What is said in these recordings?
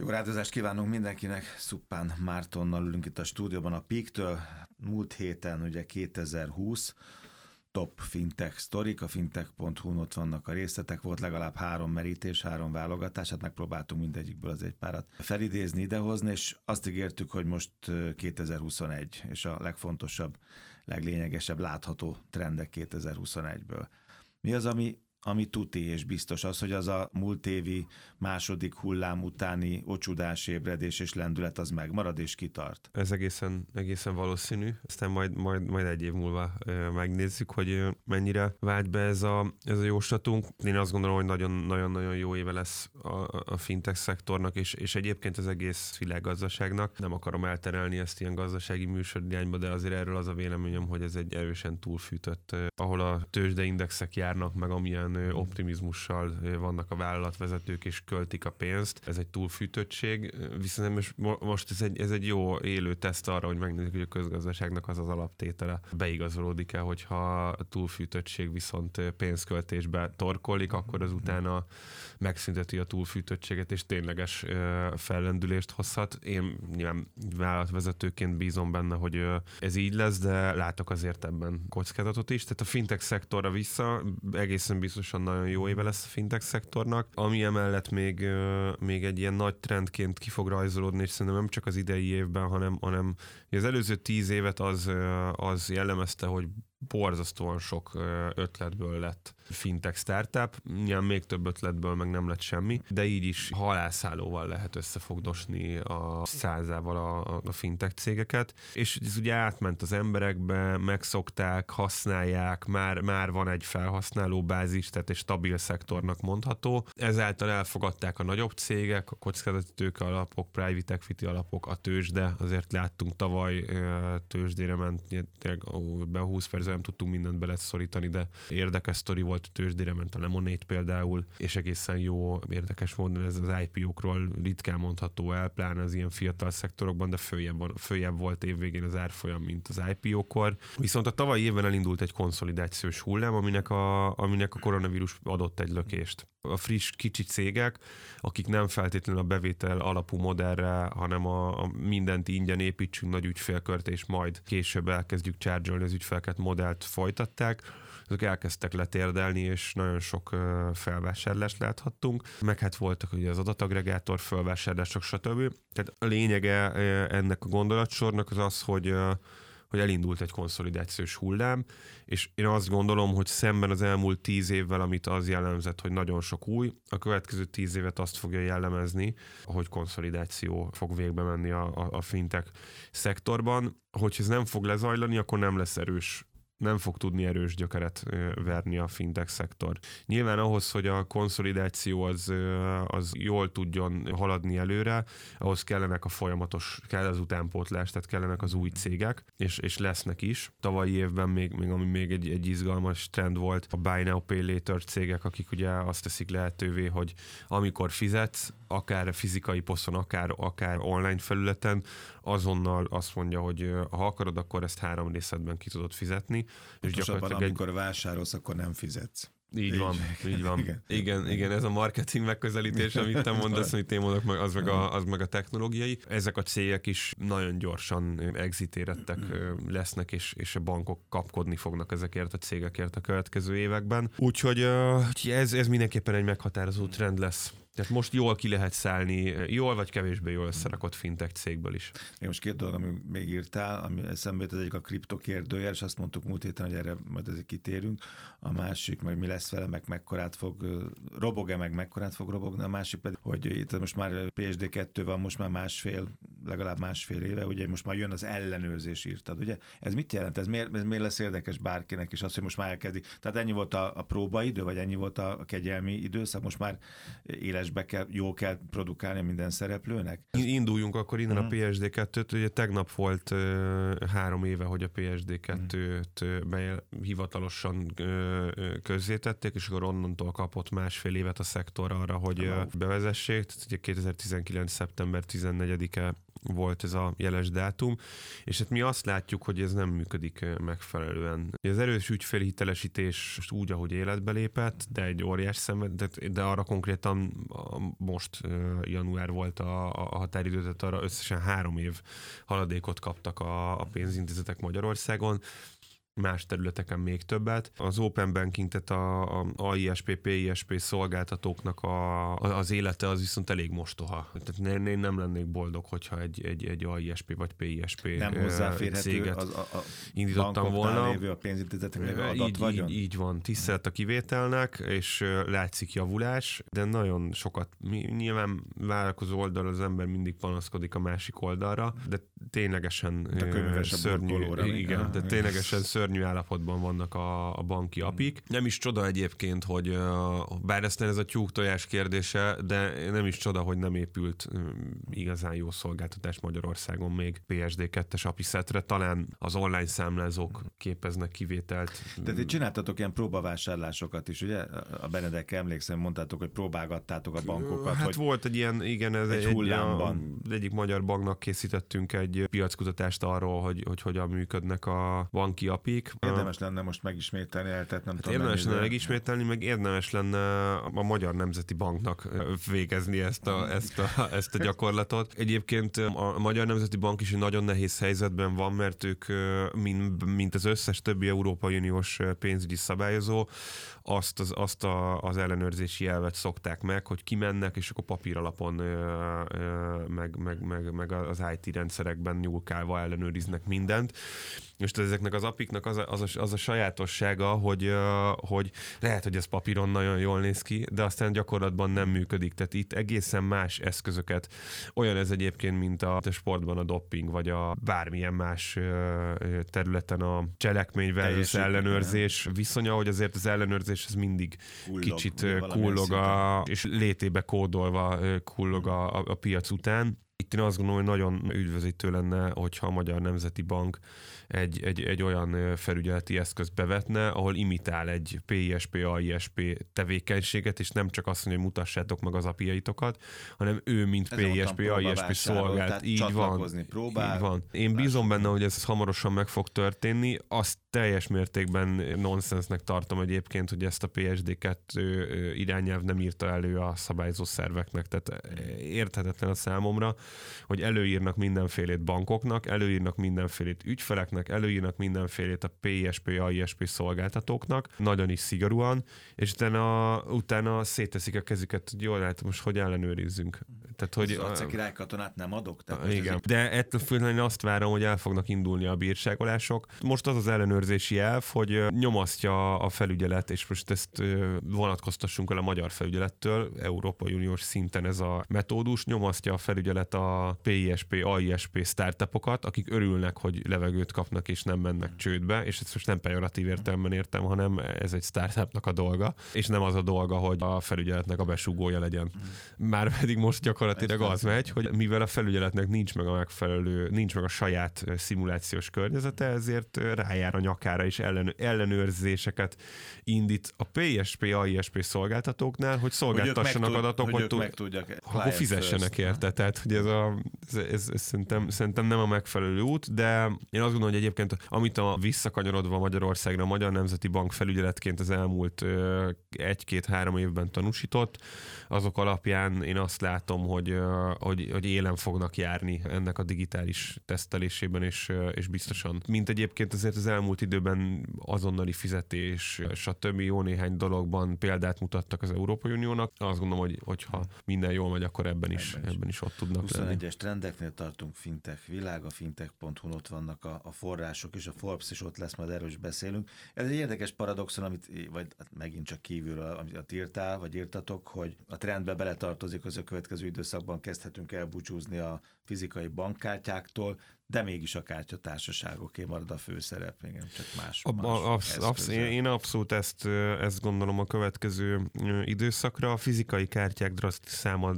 Jó rádozást kívánunk mindenkinek. Szuppán Mártonnal ülünk itt a stúdióban a PIK-től. Múlt héten ugye 2020 top fintech sztorik, a fintech.hu ott vannak a részletek, volt legalább három merítés, három válogatás, hát megpróbáltunk mindegyikből az egy párat felidézni, idehozni, és azt ígértük, hogy most 2021, és a legfontosabb, leglényegesebb látható trendek 2021-ből. Mi az, ami ami tuti és biztos az, hogy az a múlt évi második hullám utáni ocsudás, ébredés és lendület az megmarad és kitart. Ez egészen, egészen valószínű. Aztán majd, majd, majd egy év múlva megnézzük, hogy mennyire vált be ez a, ez a jóslatunk. Én azt gondolom, hogy nagyon-nagyon jó éve lesz a, a fintech szektornak, és, és egyébként az egész világgazdaságnak. Nem akarom elterelni ezt ilyen gazdasági műsordiányba, de azért erről az a véleményem, hogy ez egy erősen túlfűtött, ahol a tőzsdeindexek járnak, meg amilyen optimizmussal vannak a vállalatvezetők és költik a pénzt. Ez egy túlfűtöttség, viszont most ez, egy, ez egy jó élő teszt arra, hogy megnézzük, hogy a közgazdaságnak az az alaptétele beigazolódik-e, hogyha a túlfűtöttség viszont pénzköltésbe torkolik, akkor az utána megszünteti a túlfűtöttséget, és tényleges fellendülést hozhat. Én nyilván vállalatvezetőként bízom benne, hogy ez így lesz, de látok azért ebben kockázatot is. Tehát a fintech szektorra vissza egészen biztos biztosan nagyon jó éve lesz a fintech szektornak, ami emellett még, még egy ilyen nagy trendként ki fog rajzolódni, és szerintem nem csak az idei évben, hanem, hanem az előző tíz évet az, az jellemezte, hogy borzasztóan sok ötletből lett fintech startup, nyilván még több ötletből meg nem lett semmi, de így is halászálóval lehet összefogdosni a százával a, a fintech cégeket, és ez ugye átment az emberekbe, megszokták, használják, már, már van egy felhasználó bázis, tehát egy stabil szektornak mondható. Ezáltal elfogadták a nagyobb cégek, a kockázati tőke alapok, private equity alapok, a tőzsde, azért láttunk tavaly tőzsdére ment, be 20 perc nem tudtunk mindent bele szorítani, de érdekes sztori volt, a tőzsdére ment a Lemonade például, és egészen jó, érdekes módon ez az IPO-król ritkán mondható el, pláne az ilyen fiatal szektorokban, de följebb, van, följebb volt évvégén az árfolyam, mint az IPO-kor. Viszont a tavalyi évben elindult egy konszolidációs hullám, aminek a, aminek a koronavírus adott egy lökést. A friss kicsi cégek, akik nem feltétlenül a bevétel alapú modellre, hanem a, a mindent ingyen építsünk nagy ügyfélkört, és majd később elkezdjük charge az ügyfelket modellt folytatták, azok elkezdtek letérdelni, és nagyon sok felvásárlást láthattunk, meg hát voltak ugye az adatagregátor felvásárlások, stb. Tehát a lényege ennek a gondolatsornak az az, hogy hogy elindult egy konszolidációs hullám, és én azt gondolom, hogy szemben az elmúlt tíz évvel, amit az jellemzett, hogy nagyon sok új, a következő tíz évet azt fogja jellemezni, hogy konszolidáció fog végbe menni a, a, a fintech szektorban. Hogyha ez nem fog lezajlani, akkor nem lesz erős nem fog tudni erős gyökeret verni a fintech szektor. Nyilván ahhoz, hogy a konszolidáció az, az jól tudjon haladni előre, ahhoz kellenek a folyamatos, kell az utánpótlás, tehát kellenek az új cégek, és, és lesznek is. Tavalyi évben még, még ami még egy, egy izgalmas trend volt, a Buy Now Pay Later cégek, akik ugye azt teszik lehetővé, hogy amikor fizetsz, akár fizikai poszon, akár, akár online felületen, azonnal azt mondja, hogy ha akarod, akkor ezt három részletben ki tudod fizetni. És gyakorlatilag amikor egy... vásárolsz, akkor nem fizetsz. Így van, így van. Igen. igen, igen, ez a marketing megközelítés, amit te mondasz, amit én mondok, az meg, a, az meg a technológiai. Ezek a cégek is nagyon gyorsan exitérettek lesznek, és, és a bankok kapkodni fognak ezekért a cégekért a következő években. Úgyhogy ez, ez mindenképpen egy meghatározó trend lesz. Tehát most jól ki lehet szállni, jól vagy kevésbé jól összerakott fintech cégből is. Én most két dolog, ami még írtál, ami eszembe jut, az egyik a kriptokérdőjel, és azt mondtuk múlt héten, hogy erre majd ezért kitérünk. A másik, meg mi lesz vele, meg mekkorát fog, robog-e, meg mekkorát fog robogni, a másik pedig, hogy itt most már PSD2 van, most már másfél, legalább másfél éve, ugye most már jön az ellenőrzés, írtad, ugye? Ez mit jelent? Ez miért, ez miért lesz érdekes bárkinek, és az, hogy most már elkezdi. Tehát ennyi volt a, a próbaidő, vagy ennyi volt a, a kegyelmi időszak, most már éles be kell, jól kell produkálni minden szereplőnek? Induljunk akkor innen hmm. a PSD2-t. Ugye tegnap volt három éve, hogy a PSD2-t hmm. hivatalosan közzétették, és akkor onnantól kapott másfél évet a szektor arra, hogy bevezessék. Ugye 2019. szeptember 14-e volt ez a jeles dátum, és hát mi azt látjuk, hogy ez nem működik megfelelően. Az erős ügyfélhitelesítés úgy, ahogy életbe lépett, de egy óriás szemet, de, de arra konkrétan most január volt a, a határidő, tehát arra összesen három év haladékot kaptak a, a pénzintézetek Magyarországon más területeken még többet. Az Open Banking, tehát a, a AISP, PISP szolgáltatóknak a, az élete az viszont elég mostoha. Tehát én nem lennék boldog, hogyha egy, egy, egy AISP vagy PISP nem hozzáférhető az, a, a indítottam volna. Lévő a pénzintézeteknek adat így, így, így van, tisztelt a kivételnek, és látszik javulás, de nagyon sokat, nyilván vállalkozó oldal az ember mindig panaszkodik a másik oldalra, de ténylegesen de szörnyű, igen, de ténylegesen szörnyű szörnyű állapotban vannak a, a banki apik. Nem is csoda egyébként, hogy bár ezt ez a tyúk tojás kérdése, de nem is csoda, hogy nem épült igazán jó szolgáltatás Magyarországon még PSD2-es API szetre. Talán az online számlázók képeznek kivételt. De ti csináltatok ilyen próbavásárlásokat is, ugye? A Benedek emlékszem, mondtátok, hogy próbálgattátok a bankokat. Hát hogy volt egy ilyen, igen, ez egy, egy a, egyik magyar banknak készítettünk egy piackutatást arról, hogy, hogy hogyan működnek a banki API működik. Érdemes lenne most megismételni, tehát nem hát tudom Érdemes lenne megismételni, meg érdemes lenne a Magyar Nemzeti Banknak végezni ezt a, ezt a, ezt a gyakorlatot. Egyébként a Magyar Nemzeti Bank is egy nagyon nehéz helyzetben van, mert ők, mint, mint az összes többi Európai Uniós pénzügyi szabályozó, azt az, azt a, az ellenőrzési elvet szokták meg, hogy kimennek, és akkor papír alapon meg, meg, meg, meg az IT rendszerekben nyúlkálva ellenőriznek mindent. Most ezeknek az apiknak az a, az a, az a sajátossága, hogy, hogy lehet, hogy ez papíron nagyon jól néz ki, de aztán gyakorlatban nem működik. Tehát itt egészen más eszközöket, olyan ez egyébként, mint a, a sportban a dopping, vagy a bármilyen más területen a cselekmény versus ellenőrzés viszonya, hogy azért az ellenőrzés és ez mindig kullog, kicsit kullog, a, és létébe kódolva kullog a, a, a piac után. Itt én azt gondolom, hogy nagyon üdvözítő lenne, hogyha a Magyar Nemzeti Bank egy, egy, egy olyan felügyeleti eszközt bevetne, ahol imitál egy PISP, AISP tevékenységet, és nem csak azt mondja, hogy mutassátok meg az apiaitokat, hanem ő, mint ez PISP, AISP szolgált. Így van. Próbál, így van. Én bízom benne, hogy ez hamarosan meg fog történni. Azt teljes mértékben nonsensnek tartom egyébként, hogy ezt a PSD2 irányelv nem írta elő a szabályzó szerveknek. Tehát érthetetlen a számomra, hogy előírnak mindenfélét bankoknak, előírnak mindenfélét ügyfeleknek, előírnak mindenfélét a PSP, AISP szolgáltatóknak, nagyon is szigorúan, és utána, utána széteszik a kezüket, hogy jól lehet, most hogy ellenőrizzünk. Tehát, hogy, az király katonát nem adok? Tehát igen, egy... de ettől függetlenül azt várom, hogy el fognak indulni a bírságolások. Most az az ellenőrzési elv, hogy nyomasztja a felügyelet, és most ezt vonatkoztassunk el a magyar felügyelettől, Európai Uniós szinten ez a metódus, nyomasztja a felügyelet a PISP, AISP startupokat, akik örülnek, hogy levegőt kapnak és nem mennek csődbe, és ezt most nem pejoratív értelemben értem, hanem ez egy startupnak a dolga, és nem az a dolga, hogy a felügyeletnek a besugója legyen. Már pedig most gyakorlatilag az megy, hogy mivel a felügyeletnek nincs meg a megfelelő, nincs meg a saját szimulációs környezete, ezért rájár a nyakára és ellen, ellenőrzéseket indít a PSP, AISP szolgáltatóknál, hogy szolgáltassanak hogy adatokat, hogy, hogy akkor fizessenek érte. Tehát, hogy ez, a, ez, ez, ez szerintem, szerintem nem a megfelelő út, de én azt gondolom, hogy egyébként amit a visszakanyarodva Magyarországra a Magyar Nemzeti Bank felügyeletként az elmúlt egy-két-három évben tanúsított, azok alapján én azt látom, hogy, hogy, hogy élen fognak járni ennek a digitális tesztelésében, és, és biztosan. Mint egyébként azért az elmúlt időben azonnali fizetés, stb. jó néhány dologban példát mutattak az Európai Uniónak. Azt gondolom, hogy hogyha minden jól megy, akkor ebben is, ebben is, ebben is ott tudnak 21-es lenni. 21-es trendeknél tartunk fintech világ, a fintech.hu ott vannak a, a források, és a Forbes is ott lesz, majd erről is beszélünk. Ez egy érdekes paradoxon, amit, vagy hát megint csak kívül, amit írtál, vagy írtatok, hogy a trendbe beletartozik, az a következő időszakban kezdhetünk el búcsúzni a fizikai bankkártyáktól, de mégis a kártyatársaságoké marad a főszerep, igen, csak más, a, más absz, absz, én, abszolút ezt, ezt gondolom a következő időszakra. A fizikai kártyák drasztikus száma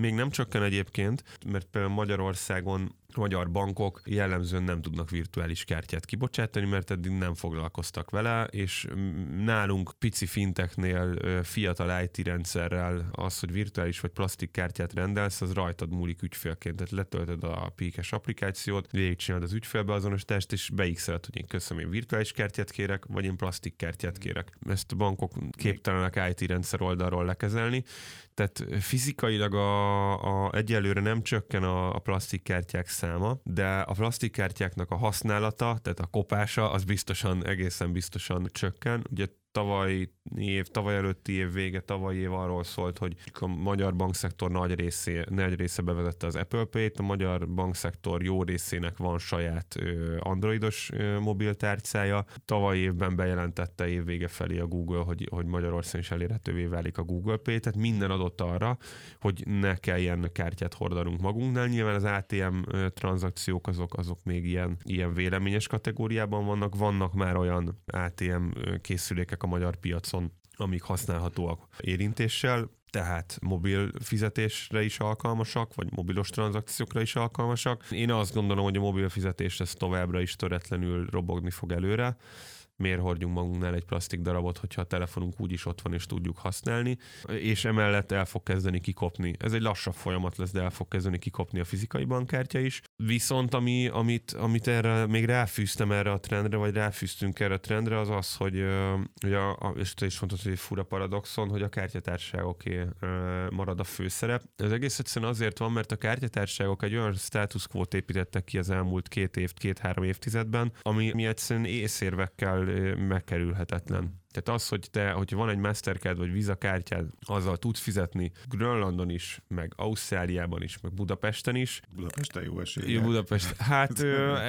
még nem csökken egyébként, mert például Magyarországon magyar bankok jellemzően nem tudnak virtuális kártyát kibocsátani, mert eddig nem foglalkoztak vele, és nálunk pici finteknél fiatal IT rendszerrel az, hogy virtuális vagy plastik kártyát rendelsz, az rajtad múlik ügyfélként. Tehát letöltöd a píkes applikációt, végigcsinálod az ügyfélbeazonosítást, és beixeled, hogy én köszönöm, én virtuális kártyát kérek, vagy én plastik kártyát kérek. Ezt a bankok képtelenek IT rendszer oldalról lekezelni, tehát fizikailag a, a egyelőre nem csökken a, a plastikkártyák száma, de a plastikkártyáknak a használata, tehát a kopása, az biztosan, egészen biztosan csökken. Ugye tavaly év, tavaly előtti év vége, tavaly év arról szólt, hogy a magyar bankszektor nagy, részé, nagy része bevezette az Apple Pay-t, a magyar bankszektor jó részének van saját androidos mobiltárcája. Tavaly évben bejelentette év vége felé a Google, hogy, hogy Magyarországon is elérhetővé válik a Google Pay, tehát minden adott arra, hogy ne kelljen kártyát hordanunk magunknál. Nyilván az ATM tranzakciók azok, azok még ilyen, ilyen véleményes kategóriában vannak. Vannak már olyan ATM készülékek, a magyar piacon, amik használhatóak érintéssel, tehát mobil fizetésre is alkalmasak, vagy mobilos tranzakciókra is alkalmasak. Én azt gondolom, hogy a mobil fizetés ez továbbra is töretlenül robogni fog előre miért hordjunk magunknál egy plastik darabot, hogyha a telefonunk úgyis ott van és tudjuk használni, és emellett el fog kezdeni kikopni. Ez egy lassabb folyamat lesz, de el fog kezdeni kikopni a fizikai bankkártya is. Viszont ami, amit, amit erre még ráfűztem erre a trendre, vagy ráfűztünk erre a trendre, az az, hogy, hogy a, és te is mondtad, hogy egy fura paradoxon, hogy a kártyatársaságoké marad a főszerep. Ez egész egyszerűen azért van, mert a kártyatársaságok egy olyan status quo-t építettek ki az elmúlt két év, két-három évtizedben, ami mi egyszerűen észérvekkel megkerülhetetlen. Tehát az, hogy te, hogyha van egy Mastercard vagy Visa kártyád, azzal tudsz fizetni Grönlandon is, meg Ausztráliában is, meg Budapesten is. Budapesten jó esély. Jó, Budapest. Hát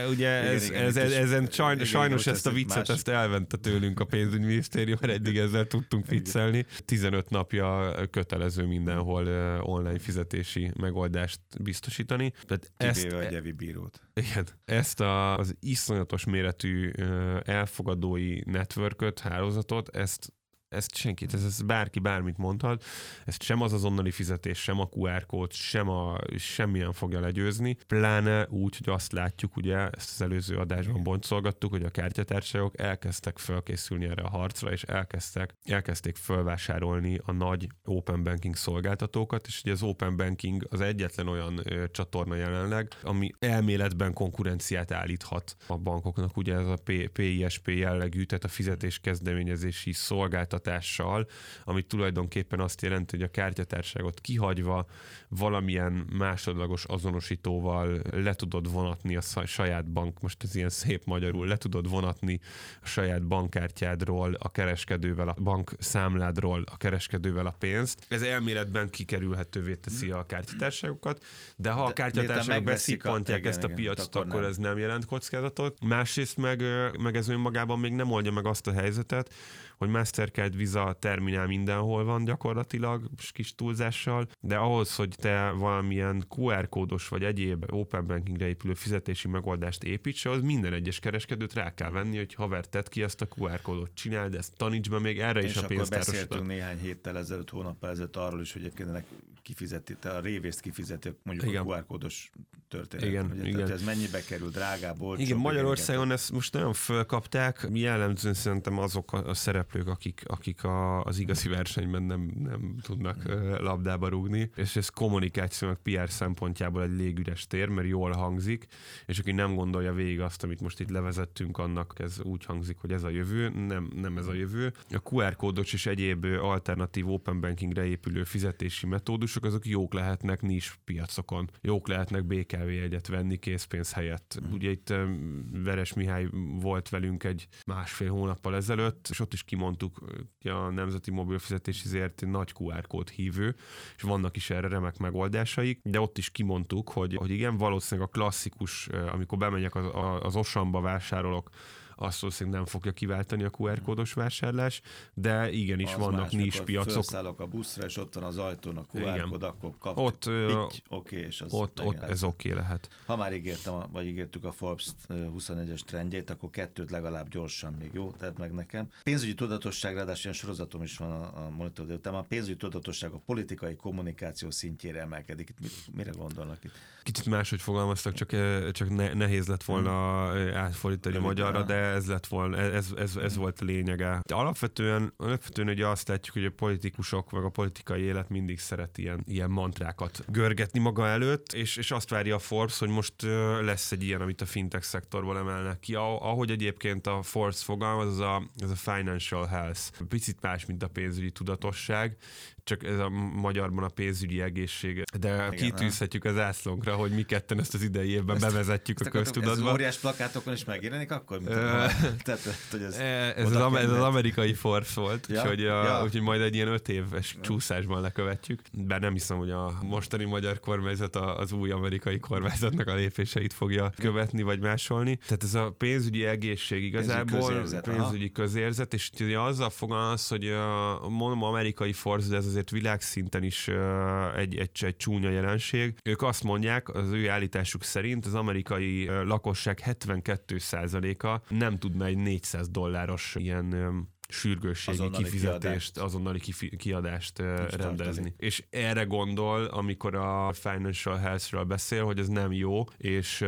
ugye ez, igen, ez, ez, ezen sajnos, igen, sajnos ezt a viccet, más. ezt elvente tőlünk a pénzügyminisztérium, mert eddig ezzel tudtunk viccelni. 15 napja kötelező mindenhol online fizetési megoldást biztosítani. Tehát ezt, egy evi bírót. Igen, ezt a, az iszonyatos méretű elfogadói networköt, hálózatot, ezt ezt senkit, ez, ez bárki bármit mondhat, ezt sem az azonnali fizetés, sem a QR kód, sem a, semmilyen fogja legyőzni, pláne úgy, hogy azt látjuk, ugye, ezt az előző adásban boncolgattuk, hogy a kártyatársaságok elkezdtek felkészülni erre a harcra, és elkezdtek, elkezdték felvásárolni a nagy open banking szolgáltatókat, és ugye az open banking az egyetlen olyan ö, csatorna jelenleg, ami elméletben konkurenciát állíthat a bankoknak, ugye ez a PISP jellegű, tehát a fizetés kezdeményezési szolgáltatás szolgáltatással, ami tulajdonképpen azt jelenti, hogy a kártyatárságot kihagyva valamilyen másodlagos azonosítóval le tudod vonatni a saját bank, most ez ilyen szép magyarul, le tudod vonatni a saját bankkártyádról, a kereskedővel, a bank számládról, a kereskedővel a pénzt. Ez elméletben kikerülhetővé teszi a kártyatárságokat, de ha a kártyatárságok beszippantják ezt a piacot, akkor, akkor ez nem jelent kockázatot. Másrészt meg, meg ez önmagában még nem oldja meg azt a helyzetet, hogy Mastercard Visa terminál mindenhol van gyakorlatilag, kis túlzással, de ahhoz, hogy te valamilyen QR kódos vagy egyéb open bankingre épülő fizetési megoldást építs, az minden egyes kereskedőt rá kell venni, hogy haver, tedd ki ezt a QR kódot, csináld ezt, taníts be még erre és is a pénztárosodat. beszéltünk néhány héttel ezelőtt, hónappal ezelőtt arról is, hogy egyébként kifizeti, te a révészt kifizeti mondjuk igen. a QR kódos történet. Igen, hogy igen. Tehát ez mennyibe kerül, drágább, olcsóbb? Igen, Magyarországon ezt most nagyon fölkapták, jellemzően szerintem azok a, a szereplők, akik, akik a, az igazi versenyben nem, nem tudnak labdába rúgni, és ez kommunikáció meg PR szempontjából egy légüres tér, mert jól hangzik, és aki nem gondolja végig azt, amit most itt levezettünk, annak ez úgy hangzik, hogy ez a jövő, nem, nem ez a jövő. A QR kódos és egyéb alternatív open bankingre épülő fizetési metódusok, azok jók lehetnek nis piacokon, jók lehetnek BKV jegyet venni készpénz helyett. Ugye itt Veres Mihály volt velünk egy másfél hónappal ezelőtt, és ott is kimondtuk, hogy a Nemzeti Mobilfizetési ZRT. nagy QR kód hívő, és vannak is erre remek megoldásaik, de ott is kimondtuk, hogy, hogy igen, valószínűleg a klasszikus, amikor bemegyek az, az Osamba vásárolok, azt valószínűleg nem fogja kiváltani a QR kódos vásárlás, de igenis Az vannak más, nis piacok. Felszállok a buszra, és ott van az ajtón a QR Igen. kód, akkor kap. Ott, Oké, okay, és az Ott, ott ez oké okay lehet. Ha már ígértem, vagy ígértük a Forbes ö, 21-es trendjét, akkor kettőt legalább gyorsan még jó, tedd meg nekem. Pénzügyi tudatosság, ráadásul ilyen sorozatom is van a, a monitor délután, a pénzügyi tudatosság a politikai kommunikáció szintjére emelkedik. Itt mit, mire gondolnak itt? Kicsit máshogy fogalmaztak, csak, csak ne, nehéz lett volna eh, átfordítani magyarra, de ez lett volna, ez, ez, ez volt a lényege. Alapvetően, alapvetően ugye azt látjuk, hogy a politikusok, vagy a politikai élet mindig szeret ilyen, ilyen mantrákat görgetni maga előtt, és, és azt várja a Forbes, hogy most lesz egy ilyen, amit a fintech szektorból emelnek ki. Ah- Ahogy egyébként a Forbes fogalmaz, az a, ez a financial health. Picit más, mint a pénzügyi tudatosság, csak ez a magyarban a pénzügyi egészség. De Igen, kitűzhetjük az ászlónkra, hogy mi ketten ezt az idei évben bevezetjük a Ezt akartam- Ez az köztudatba. óriás plakátokon is megjelenik akkor? Mint tehát, hogy ez, Eh, Ez az, am- ez az amerikai force volt, Ja, úgyhogy, a, ja. úgyhogy majd egy ilyen öt éves csúszásban lekövetjük. Bár nem hiszem, hogy a mostani magyar kormányzat a- az új amerikai kormányzatnak a lépéseit fogja követni vagy másolni. Tehát ez a pénzügyi egészség igazából, közérzet, aha. pénzügyi közérzet, és ugye azzal fogalmaz, hogy a, mondom amerikai force, de ez azért világszinten is egy, egy, egy csúnya jelenség. Ők azt mondják, az ő állításuk szerint az amerikai lakosság 72%-a nem tudna egy 400 dolláros ilyen sürgősségi Azonnali kifizetést, kiadást. azonnali kifi- kiadást tartani. rendezni. És erre gondol, amikor a financial health-ről beszél, hogy ez nem jó, és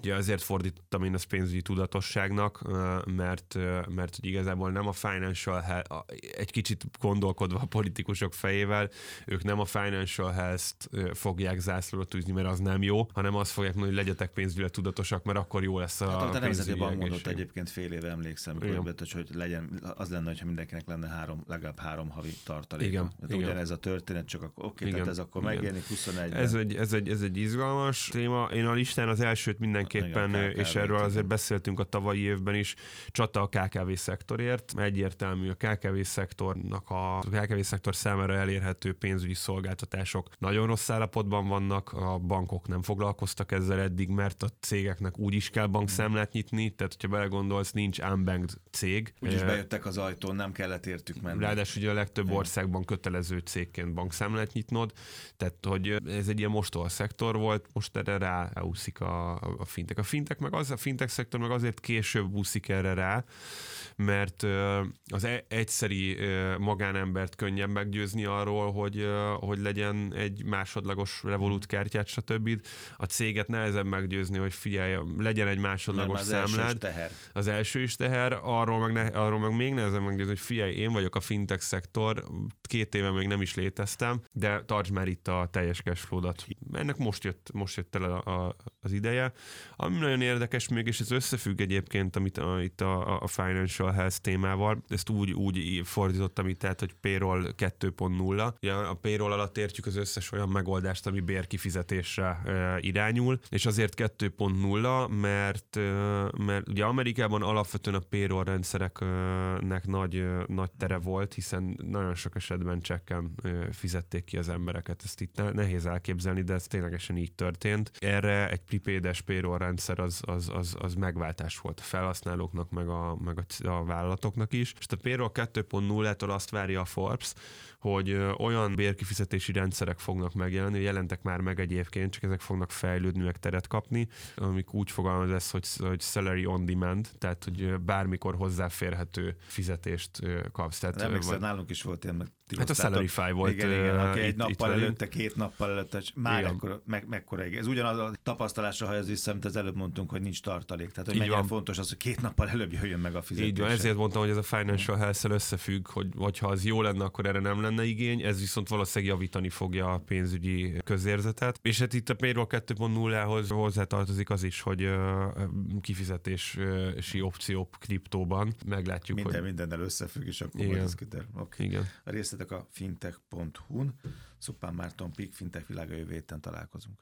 ugye azért fordítottam én ezt pénzügyi tudatosságnak, mert, mert hogy igazából nem a financial health, a- egy kicsit gondolkodva a politikusok fejével, ők nem a financial health-t fogják zászlóra tűzni, mert az nem jó, hanem azt fogják mondani, hogy legyetek pénzügyileg tudatosak, mert akkor jó lesz a, Hát, amit a Nemzeti Bank mondott egyébként fél éve emlékszem, hogy, hogy legyen, az lenne, hogyha mindenkinek lenne három, legalább három havi tartalék. Igen, Hát igen. ugyanez a történet, csak akkor oké, Igen, tehát ez akkor megjelenik 21 Ez egy, ez, egy, ez egy izgalmas téma. Én a listán az elsőt mindenképpen, Igen, és erről azért beszéltünk a tavalyi évben is, csata a KKV szektorért. Egyértelmű a KKV szektornak a, a KKV szektor számára elérhető pénzügyi szolgáltatások nagyon rossz állapotban vannak, a bankok nem foglalkoztak ezzel eddig, mert a cégeknek úgy is kell bankszámlát nyitni, tehát hogyha belegondolsz, nincs unbanked cég. Úgyis Eh, bejöttek az ajtón, nem kellett értük menni. Ráadásul ugye a legtöbb Igen. országban kötelező cégként bankszámlát nyitnod, tehát hogy ez egy ilyen mostoha szektor volt, most erre rá úszik a, a fintek. A fintek meg az, a fintek szektor meg azért később úszik erre rá, mert az e- egyszeri magánembert könnyebb meggyőzni arról, hogy, hogy legyen egy másodlagos Revolut kártyát, stb. A céget nehezebb meggyőzni, hogy figyelj, legyen egy másodlagos az első is számlád teher. az első is teher, arról meg, ne, arról meg még nehezebb meggyőzni, hogy figyelj, én vagyok a fintech szektor, két éve még nem is léteztem, de tartsd már itt a teljes cashflow-dat. Ennek most jött, most jött el a, a, az ideje. Ami nagyon érdekes még, és ez összefügg egyébként amit a, itt a, a financial health témával, ezt úgy, úgy fordítottam itt, tehát, hogy payroll 2.0. Ugye a payroll alatt értjük az összes olyan megoldást, ami bérkifizetésre e, irányul, és azért 2.0, mert, e, mert ugye Amerikában alapvetően a payroll rendszereknek nagy, e, nagy tere volt, hiszen nagyon sok esetben csekken fizették ki az embereket. Ezt itt ne- nehéz elképzelni, de ez ténylegesen így történt. Erre egy pripédes payroll rendszer az, az, az, az megváltás volt a felhasználóknak, meg a, meg a, a vállalatoknak is. És a payroll 2.0-tól azt várja a Forbes, hogy olyan bérkifizetési rendszerek fognak megjelenni, jelentek már meg egyébként, csak ezek fognak fejlődni, meg teret kapni, amik úgy fogalmaz ez, hogy, hogy salary on demand, tehát hogy bármikor hozzáférhető fizetést kapsz. Tehát, Nem emlékszem, vagy- nálunk is volt ilyen, meg Hát a. Salary File volt, Igen, igen, aki egy itt- nappal itt előtte, két nappal előtte, már Igen. ekkora, meg, mekkora egész. Ez ugyanaz a tapasztalásra, ha ez vissza, amit az előbb mondtunk, hogy nincs tartalék. Tehát, hogy Így mennyire van. fontos az, hogy két nappal előbb jöjjön meg a fizetés. Így van, ezért mondtam, hogy ez a financial health összefügg, hogy hogyha az jó lenne, akkor erre nem lenne igény, ez viszont valószínűleg javítani fogja a pénzügyi közérzetet. És hát itt a payroll 2.0-hoz hozzátartozik az is, hogy kifizetési opció kriptóban meglátjuk, Minden hogy mindennel összefügg, és akkor Igen. ez kiderül. Okay. igen. A részletek a fintech.hu-n. Szupán Márton Pik, Fintech világa jövő találkozunk.